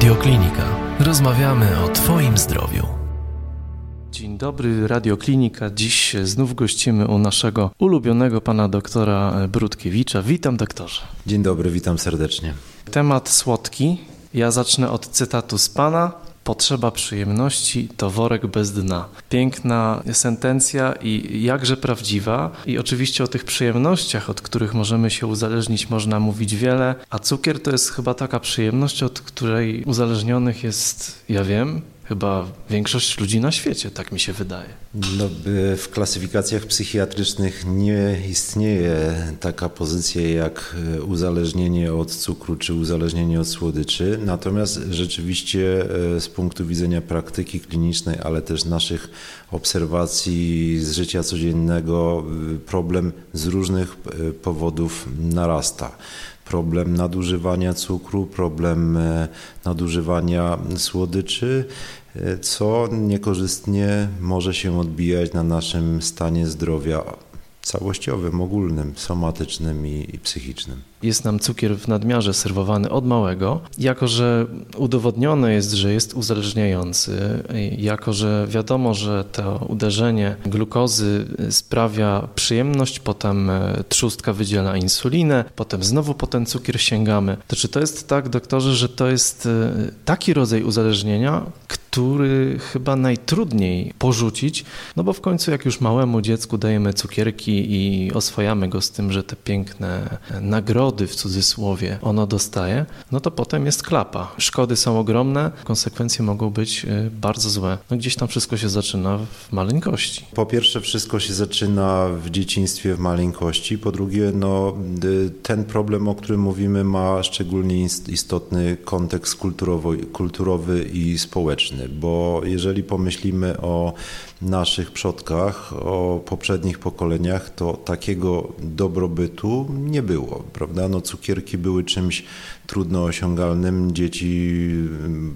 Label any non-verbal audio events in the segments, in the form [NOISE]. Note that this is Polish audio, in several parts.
Radioklinika. Rozmawiamy o Twoim zdrowiu. Dzień dobry, Radioklinika. Dziś znów gościmy u naszego ulubionego pana doktora Brudkiewicza. Witam doktorze. Dzień dobry, witam serdecznie. Temat słodki. Ja zacznę od cytatu z pana. Potrzeba przyjemności to worek bez dna. Piękna sentencja i jakże prawdziwa. I oczywiście o tych przyjemnościach, od których możemy się uzależnić, można mówić wiele, a cukier to jest chyba taka przyjemność, od której uzależnionych jest, ja wiem, chyba większość ludzi na świecie, tak mi się wydaje. No, w klasyfikacjach psychiatrycznych nie istnieje taka pozycja jak uzależnienie od cukru czy uzależnienie od słodyczy, natomiast rzeczywiście e, z punktu widzenia praktyki klinicznej, ale też naszych obserwacji z życia codziennego, e, problem z różnych e, powodów narasta problem nadużywania cukru, problem nadużywania słodyczy, co niekorzystnie może się odbijać na naszym stanie zdrowia całościowym, ogólnym, somatycznym i, psychicznym. Jest nam cukier w nadmiarze serwowany od małego, jako że udowodnione jest, że jest uzależniający, jako że wiadomo, że to uderzenie glukozy sprawia przyjemność, potem e, trzustka wydziela insulinę, potem znowu po ten cukier sięgamy. To czy to jest tak, doktorze, że to jest e, taki rodzaj uzależnienia, który chyba najtrudniej porzucić, no bo w końcu jak już małemu dziecku dajemy cukierki i oswajamy go z tym, że te piękne nagrody w cudzysłowie ono dostaje, no to potem jest klapa. Szkody są ogromne, konsekwencje mogą być y, bardzo złe. No gdzieś tam wszystko się zaczyna w maleńkości. Po pierwsze wszystko się zaczyna w dzieciństwie, w maleńkości. Po drugie, no y, ten problem, o którym mówimy ma szczególnie istotny kontekst kulturowy, kulturowy i społeczny bo jeżeli pomyślimy o naszych przodkach, o poprzednich pokoleniach, to takiego dobrobytu nie było, prawda? No, cukierki były czymś trudno osiągalnym. Dzieci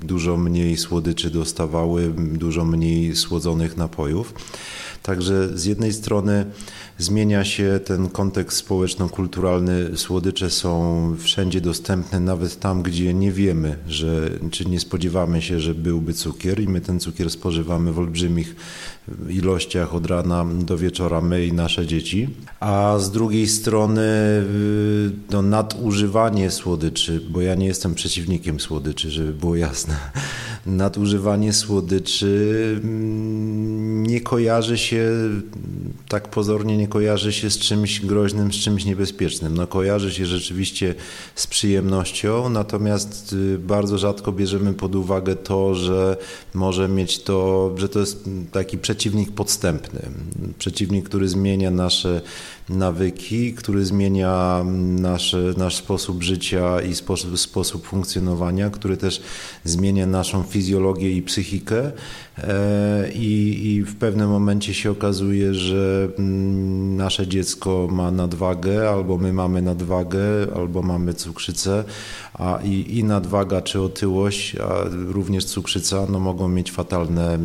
dużo mniej słodyczy dostawały, dużo mniej słodzonych napojów. Także z jednej strony zmienia się ten kontekst społeczno-kulturalny. Słodycze są wszędzie dostępne, nawet tam, gdzie nie wiemy, że, czy nie spodziewamy się, że byłby cukier i my ten cukier spożywamy w olbrzymich ilościach od rana do wieczora, my i nasze dzieci. A z drugiej strony no, nadużywanie słodyczy, bo ja nie jestem przeciwnikiem słodyczy, żeby było jasne. Nadużywanie słodyczy mm, nie kojarzy się, tak pozornie nie kojarzy się z czymś groźnym, z czymś niebezpiecznym. No, kojarzy się rzeczywiście z przyjemnością, natomiast y, bardzo rzadko bierzemy pod uwagę to, że może mieć to, że to jest taki przeciwnik podstępny. Przeciwnik, który zmienia nasze nawyki, który zmienia nasze, nasz sposób życia i sposób, sposób funkcjonowania, który też zmienia naszą fizjologię i psychikę. E, I, I, w pewnym momencie się okazuje, że mm, nasze dziecko ma nadwagę, albo my mamy nadwagę, albo mamy cukrzycę, a i, i nadwaga czy otyłość, a również cukrzyca no, mogą mieć fatalne,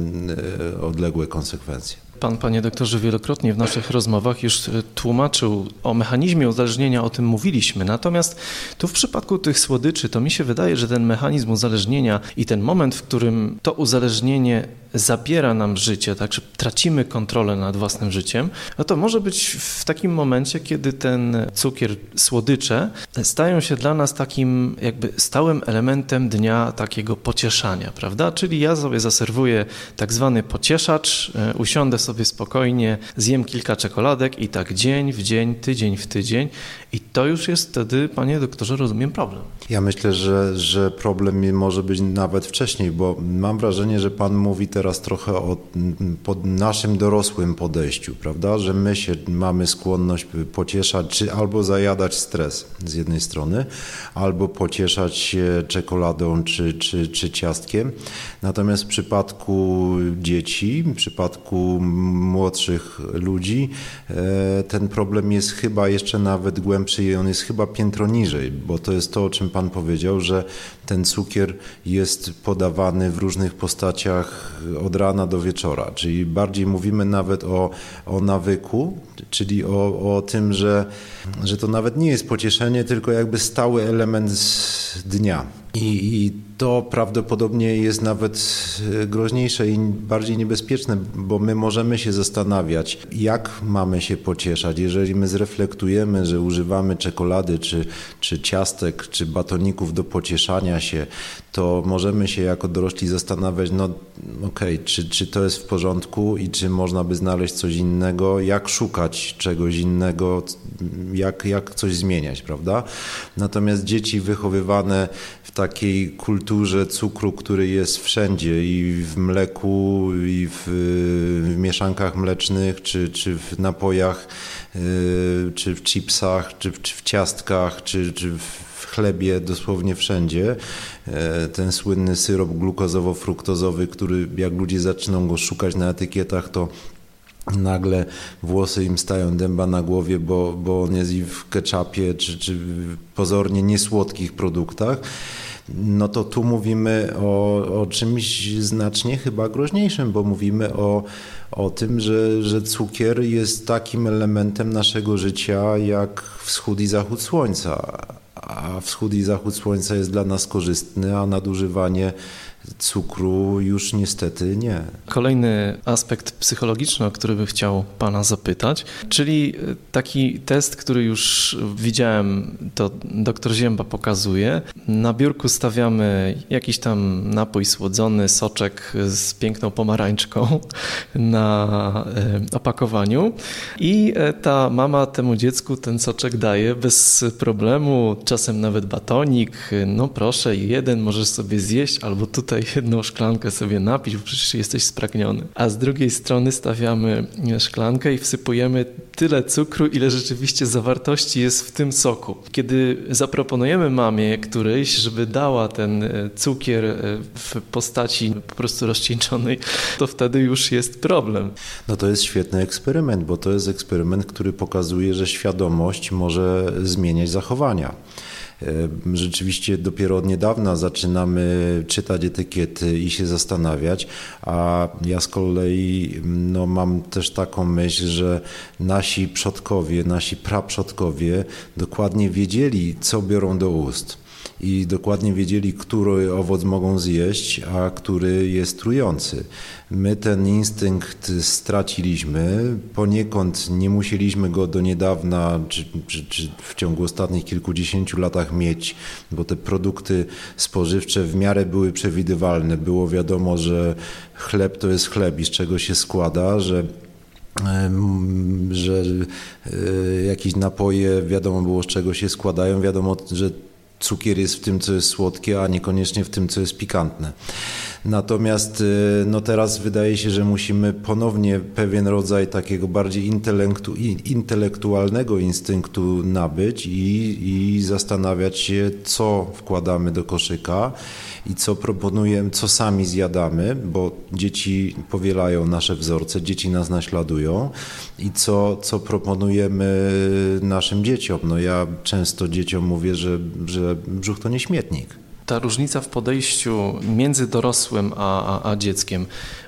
e, odległe konsekwencje. Pan, panie doktorze, wielokrotnie w naszych rozmowach już e, tłumaczył o mechanizmie uzależnienia, o tym mówiliśmy. Natomiast tu w przypadku tych słodyczy, to mi się wydaje, że ten mechanizm uzależnienia i ten moment, w którym to uzależnienie zabiera nam życie, tak, że tracimy kontrolę nad własnym życiem, no to może być w takim momencie, kiedy ten cukier, słodycze stają się dla nas takim jakby stałym elementem dnia takiego pocieszania, prawda? Czyli ja sobie zaserwuję tak zwany pocieszacz, e, usiądę sobie spokojnie, zjem kilka czekoladek i tak dzień w dzień, tydzień w tydzień i to już jest wtedy, panie doktorze, rozumiem problem. Ja myślę, że, że problem może być nawet wcześniej, bo mam wrażenie, że pan mówi teraz trochę o naszym dorosłym podejściu, prawda? Że my się mamy skłonność pocieszać, czy albo zajadać stres z jednej strony, albo pocieszać się czekoladą czy, czy, czy ciastkiem. Natomiast w przypadku dzieci, w przypadku młodszych ludzi, e, ten problem jest chyba jeszcze nawet głębszy i on jest chyba piętro niżej, bo to jest to, o czym Pan powiedział, że ten cukier jest podawany w różnych postaciach od rana do wieczora, czyli bardziej mówimy nawet o, o nawyku, czyli o, o tym, że, że to nawet nie jest pocieszenie, tylko jakby stały element dnia I, I, to prawdopodobnie jest nawet e, groźniejsze i bardziej niebezpieczne, bo my możemy się zastanawiać, jak mamy się pocieszać. Jeżeli my zreflektujemy, że używamy czekolady, czy, czy ciastek, czy batoników do pocieszania się, to możemy się jako dorośli zastanawiać, no okej, okay, czy, czy to jest w porządku i czy można by znaleźć coś innego, jak szukać czegoś innego, jak, jak coś zmieniać, prawda? Natomiast dzieci wychowywane w takiej kulturze cukru, który jest wszędzie i w mleku, i w, w mieszankach mlecznych, czy, czy w napojach, yy, czy w chipsach, czy, czy w ciastkach, czy, czy w chlebie, dosłownie wszędzie. Yy, ten słynny syrop glukozowo-fruktozowy, który jak ludzie zaczynają go szukać na etykietach, to nagle włosy im stają dęba na głowie, bo, bo on jest i w ketchupie, czy, czy pozornie niesłodkich produktach no to tu mówimy o, o czymś znacznie chyba groźniejszym, bo mówimy o, o tym, że, że cukier jest takim elementem naszego życia jak wschód i zachód słońca. A wschód i zachód słońca jest dla nas korzystny, a nadużywanie cukru już niestety nie. Kolejny aspekt psychologiczny, o który bym chciał Pana zapytać, czyli taki test, który już widziałem, to doktor Zięba pokazuje. Na biurku stawiamy jakiś tam napój słodzony, soczek z piękną pomarańczką [LAUGHS] na e, opakowaniu i e, ta mama temu dziecku ten soczek daje bez problemu, czasem nawet batonik, no proszę, jeden możesz sobie zjeść, albo tutaj tutaj jedną szklankę sobie napić, bo przecież jesteś spragniony. A z drugiej strony stawiamy szklankę i wsypujemy tyle cukru, ile rzeczywiście zawartości jest w tym soku. Kiedy zaproponujemy mamie którejś, żeby dała ten e, cukier e, w postaci po prostu rozcieńczonej, to wtedy już jest problem. No to jest świetny eksperyment, bo to jest eksperyment, który pokazuje, że świadomość może zmieniać zachowania. Rzeczywiście dopiero od niedawna zaczynamy czytać etykiety i się zastanawiać, a ja z kolei no, mam też taką myśl, że nasi przodkowie, nasi praprzodkowie dokładnie wiedzieli, co biorą do ust i dokładnie wiedzieli, który owoc mogą zjeść, a który jest trujący. My ten instynkt straciliśmy, poniekąd nie musieliśmy go do niedawna, czy, czy, czy, w ciągu ostatnich kilkudziesięciu latach mieć, bo te produkty spożywcze w miarę były przewidywalne. Było wiadomo, że chleb to jest chleb i z czego się składa, że że e, jakieś napoje wiadomo było z czego się składają, wiadomo, że cukier jest w tym, co jest słodkie, a niekoniecznie w tym, co jest pikantne. Natomiast y, no teraz wydaje się, że musimy ponownie pewien rodzaj takiego bardziej intelektu, intelektualnego instynktu nabyć i, i zastanawiać się, co wkładamy do koszyka i co proponujemy, co sami zjadamy, bo dzieci powielają nasze wzorce, dzieci nas naśladują i co, co proponujemy naszym dzieciom. No ja często dzieciom mówię, że, że brzuch to nie śmietnik ta różnica w podejściu między dorosłym a, a, a, dzieckiem,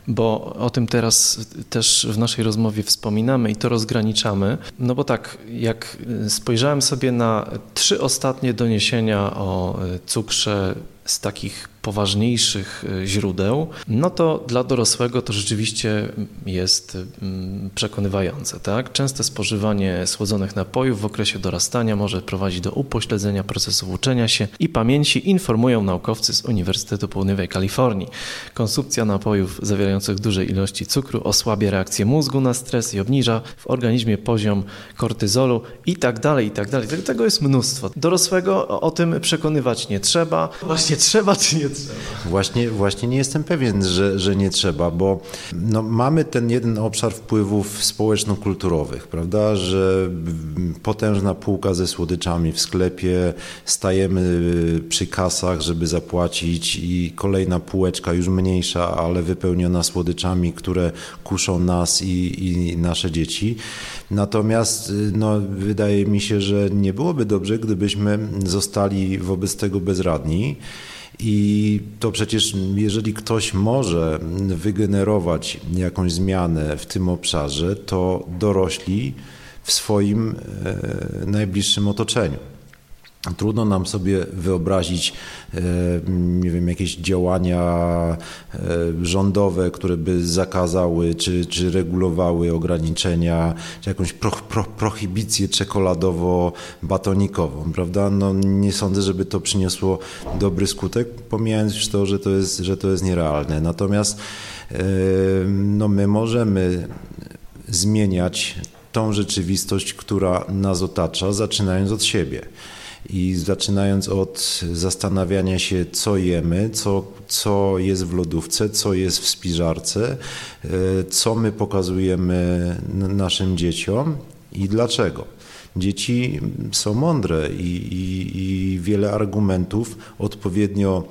bo o tym teraz też w naszej rozmowie wspominamy i to rozgraniczamy. No bo tak, jak spojrzałem sobie na trzy ostatnie doniesienia o cukrze z takich poważniejszych e, źródeł, no to dla dorosłego to rzeczywiście jest mm, przekonywające. Tak? Częste spożywanie słodzonych napojów w okresie dorastania może prowadzić do upośledzenia procesów uczenia się i pamięci, informują naukowcy z Uniwersytetu Południowej Kalifornii. Konsumpcja napojów zawierających duże ilości cukru osłabia reakcję mózgu na stres i obniża w organizmie poziom kortyzolu i tak dalej, i tak dalej. Tego jest mnóstwo. Dorosłego o tym przekonywać nie trzeba. Właśnie trzeba czy nie trzeba? Właśnie, właśnie nie jestem pewien, że, że nie trzeba, bo no, mamy ten jeden obszar wpływów społeczno-kulturowych, prawda, że potężna półka ze słodyczami w sklepie, stajemy przy kasach, żeby zapłacić i kolejna półeczka już mniejsza, ale wypełniona słodyczami, które kuszą nas i, i nasze dzieci. Natomiast no, wydaje mi się, że nie byłoby dobrze, gdybyśmy zostali wobec tego bezradni. I to przecież, jeżeli ktoś może wygenerować jakąś zmianę w tym obszarze, to dorośli w swoim e, najbliższym otoczeniu. Trudno nam sobie wyobrazić, e, nie wiem, jakieś działania e, rządowe, które by zakazały czy, czy regulowały ograniczenia, czy jakąś pro, pro, prohibicję czekoladowo-batonikową, prawda? No, nie sądzę, żeby to przyniosło dobry skutek, pomijając już to, że to jest, że to jest nierealne. Natomiast e, no, my możemy zmieniać tą rzeczywistość, która nas otacza, zaczynając od siebie i zaczynając od zastanawiania się, co jemy, co, co jest w lodówce, co jest w spiżarce, e, co my pokazujemy naszym dzieciom i dlaczego. Dzieci są mądre i, i, i wiele argumentów odpowiednio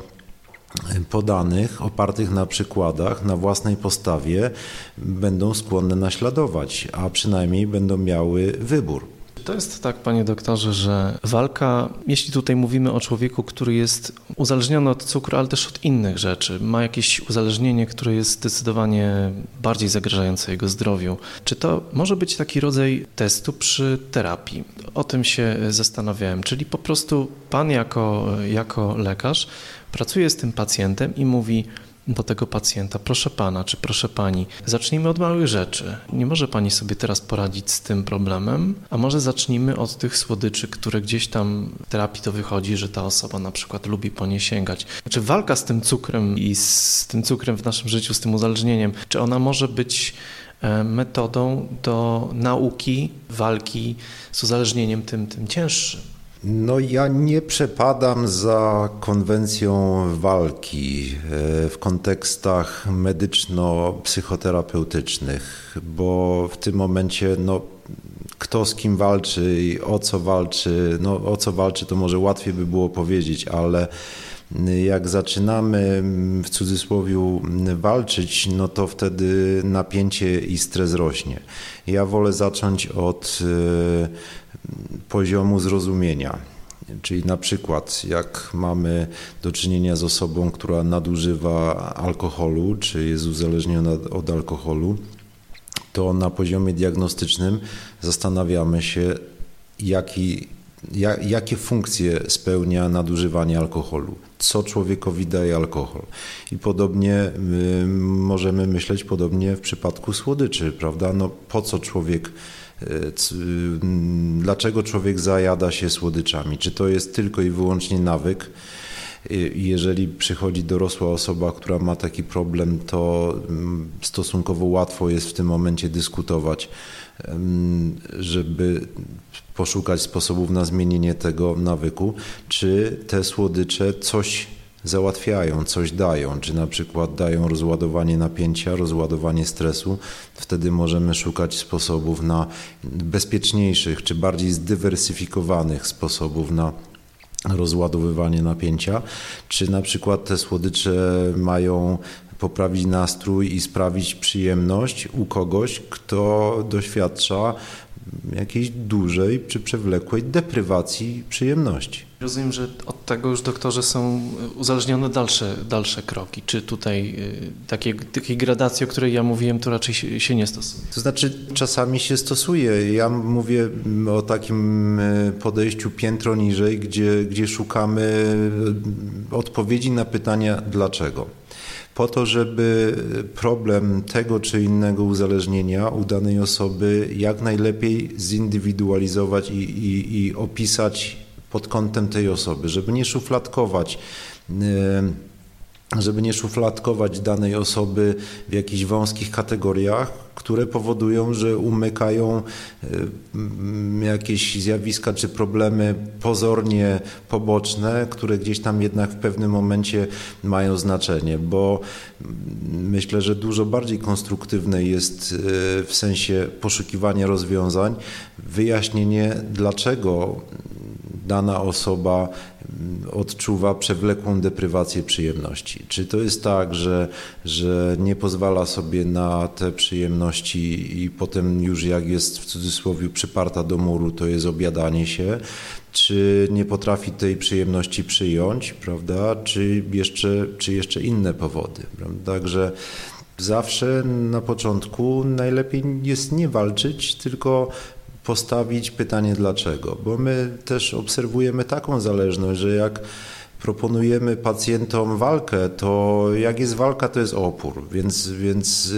podanych, opartych na przykładach, na własnej postawie, będą skłonne naśladować, a przynajmniej będą miały wybór. To jest tak, panie doktorze, że walka, jeśli tutaj mówimy o człowieku, który jest uzależniony od cukru, ale też od innych rzeczy, ma jakieś uzależnienie, które jest zdecydowanie bardziej zagrażające jego zdrowiu, czy to może być taki rodzaj testu przy terapii? O tym się zastanawiałem, czyli po prostu pan jako, jako lekarz pracuje z tym pacjentem i mówi, do tego pacjenta: Proszę pana, czy proszę pani, zacznijmy od małych rzeczy. Nie może pani sobie teraz poradzić z tym problemem, a może zacznijmy od tych słodyczy, które gdzieś tam w terapii to wychodzi, że ta osoba na przykład lubi po nie sięgać. Znaczy, walka z tym cukrem i z tym cukrem w naszym życiu, z tym uzależnieniem, czy ona może być e, metodą do nauki, walki z uzależnieniem tym, tym cięższym? No ja nie przepadam za konwencją walki e, w kontekstach medyczno-psychoterapeutycznych, bo w tym momencie no, kto z kim walczy i o co walczy, no o co walczy to może łatwiej by było powiedzieć, ale jak zaczynamy w cudzysłowie walczyć, no to wtedy napięcie i stres rośnie. Ja wolę zacząć od e, poziomu zrozumienia. Czyli na przykład, jak mamy do czynienia z osobą, która nadużywa alkoholu, czy jest uzależniona od alkoholu, to na poziomie diagnostycznym zastanawiamy się, jaki, jak, jakie funkcje spełnia nadużywanie alkoholu, co człowiekowi daje alkohol. I podobnie możemy myśleć podobnie w przypadku słodyczy, prawda? No, po co człowiek dlaczego człowiek zajada się słodyczami? Czy to jest tylko i wyłącznie nawyk? Jeżeli przychodzi dorosła osoba, która ma taki problem, to stosunkowo łatwo jest w tym momencie dyskutować, żeby poszukać sposobów na zmienienie tego nawyku. Czy te słodycze coś załatwiają, coś dają, czy na przykład dają rozładowanie napięcia, rozładowanie stresu, wtedy możemy szukać sposobów na bezpieczniejszych czy bardziej zdywersyfikowanych sposobów na rozładowywanie napięcia, czy na przykład te słodycze mają poprawić nastrój i sprawić przyjemność u kogoś, kto doświadcza jakiejś dużej czy przewlekłej deprywacji przyjemności. Rozumiem, że od tego już doktorze są uzależnione dalsze, dalsze kroki. Czy tutaj y, takie, takiej gradacji, o której ja mówiłem, to raczej się, się nie stosuje? To znaczy czasami się stosuje. Ja mówię o takim y, podejściu piętro niżej, gdzie, gdzie szukamy y, odpowiedzi na pytania dlaczego po to, żeby problem tego czy innego uzależnienia u danej osoby jak najlepiej zindywidualizować i, i, i opisać pod kątem tej osoby, żeby nie szufladkować żeby nie szufladkować danej osoby w jakichś wąskich kategoriach, które powodują, że umykają e, jakieś zjawiska czy problemy pozornie poboczne, które gdzieś tam jednak w pewnym momencie mają znaczenie, bo myślę, że dużo bardziej konstruktywne jest e, w sensie poszukiwania rozwiązań, wyjaśnienie, dlaczego dana osoba odczuwa przewlekłą deprywację przyjemności. Czy to jest tak, że, że nie pozwala sobie na te przyjemności i potem już jak jest w cudzysłowie przyparta do muru, to jest obiadanie się, czy nie potrafi tej przyjemności przyjąć, prawda, czy jeszcze, czy jeszcze inne powody. Prawda? Także zawsze na początku najlepiej jest nie walczyć, tylko postawić pytanie dlaczego, bo my też obserwujemy taką zależność, że jak proponujemy pacjentom walkę, to jak jest walka, to jest opór. Więc, więc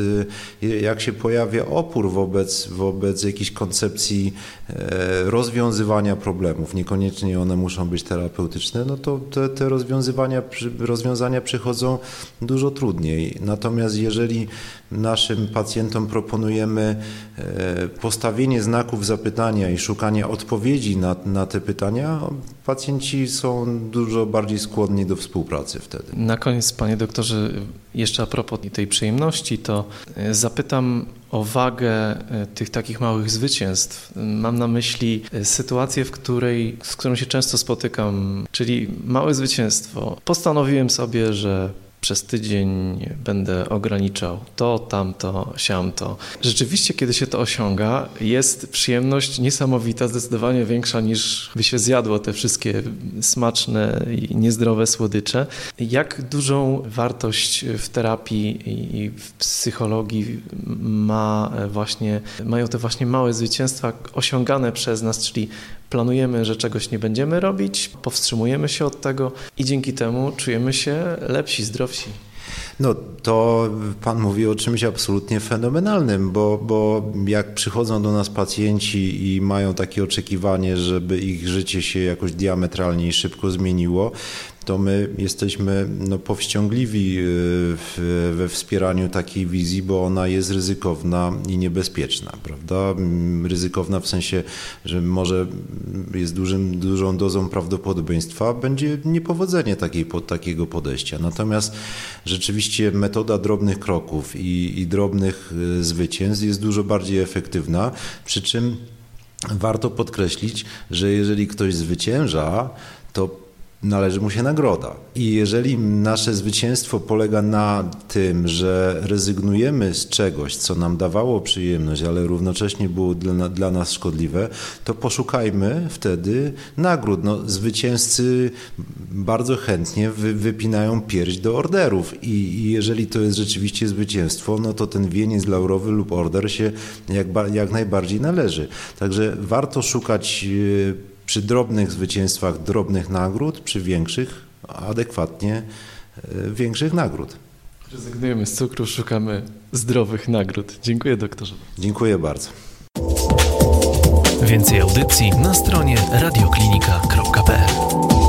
y, jak się pojawia opór wobec, wobec jakiejś koncepcji e, rozwiązywania problemów, niekoniecznie one muszą być terapeutyczne, no to te, te rozwiązywania, rozwiązania przychodzą dużo trudniej. Natomiast jeżeli naszym pacjentom proponujemy e, postawienie znaków zapytania i szukanie odpowiedzi na, na te pytania, pacjenci są dużo bardziej skłonni do współpracy wtedy. Na koniec, panie doktorze, jeszcze a propos tej przyjemności, to e, zapytam o wagę e, tych takich małych zwycięstw. Mam na myśli sytuację, w której, z którą się często spotykam, czyli małe zwycięstwo. Postanowiłem sobie, że przez tydzień będę ograniczał to, tamto, siamto. Rzeczywiście, kiedy się to osiąga, jest przyjemność niesamowita, zdecydowanie większa niż by się zjadło te wszystkie smaczne i niezdrowe słodycze. Jak dużą wartość w terapii i w psychologii ma właśnie, mają te właśnie małe zwycięstwa osiągane przez nas, czyli planujemy, że czegoś nie będziemy robić, powstrzymujemy się od tego i dzięki temu czujemy się lepsi, zdrowsi. No to Pan mówi o czymś absolutnie fenomenalnym, bo, bo jak przychodzą do nas pacjenci i mają takie oczekiwanie, żeby ich życie się jakoś diametralnie i szybko zmieniło, to my jesteśmy no, powściągliwi y, we wspieraniu takiej wizji, bo ona jest ryzykowna i niebezpieczna, prawda? Mm, ryzykowna w sensie, że może jest dużym, dużą dozą prawdopodobieństwa będzie niepowodzenie takiej, takiego podejścia. Natomiast rzeczywiście metoda drobnych kroków i, i drobnych y, zwycięstw jest dużo bardziej efektywna, przy czym warto podkreślić, że jeżeli ktoś zwycięża, to należy mu się nagroda. I jeżeli nasze zwycięstwo polega na tym, że rezygnujemy z czegoś, co nam dawało przyjemność, ale równocześnie było dla, dla nas szkodliwe, to poszukajmy wtedy nagród. No, zwycięzcy bardzo chętnie wy, wypinają pierś do orderów I, i jeżeli to jest rzeczywiście zwycięstwo, no to ten wieniec laurowy lub order się jak, jak najbardziej należy. Także warto szukać e, przy drobnych zwycięstwach drobnych nagród, przy większych adekwatnie e, większych nagród. Rezygnujemy z cukru, szukamy zdrowych nagród. Dziękuję doktorze. Dziękuję bardzo. Więcej audycji na stronie radioklinika.pl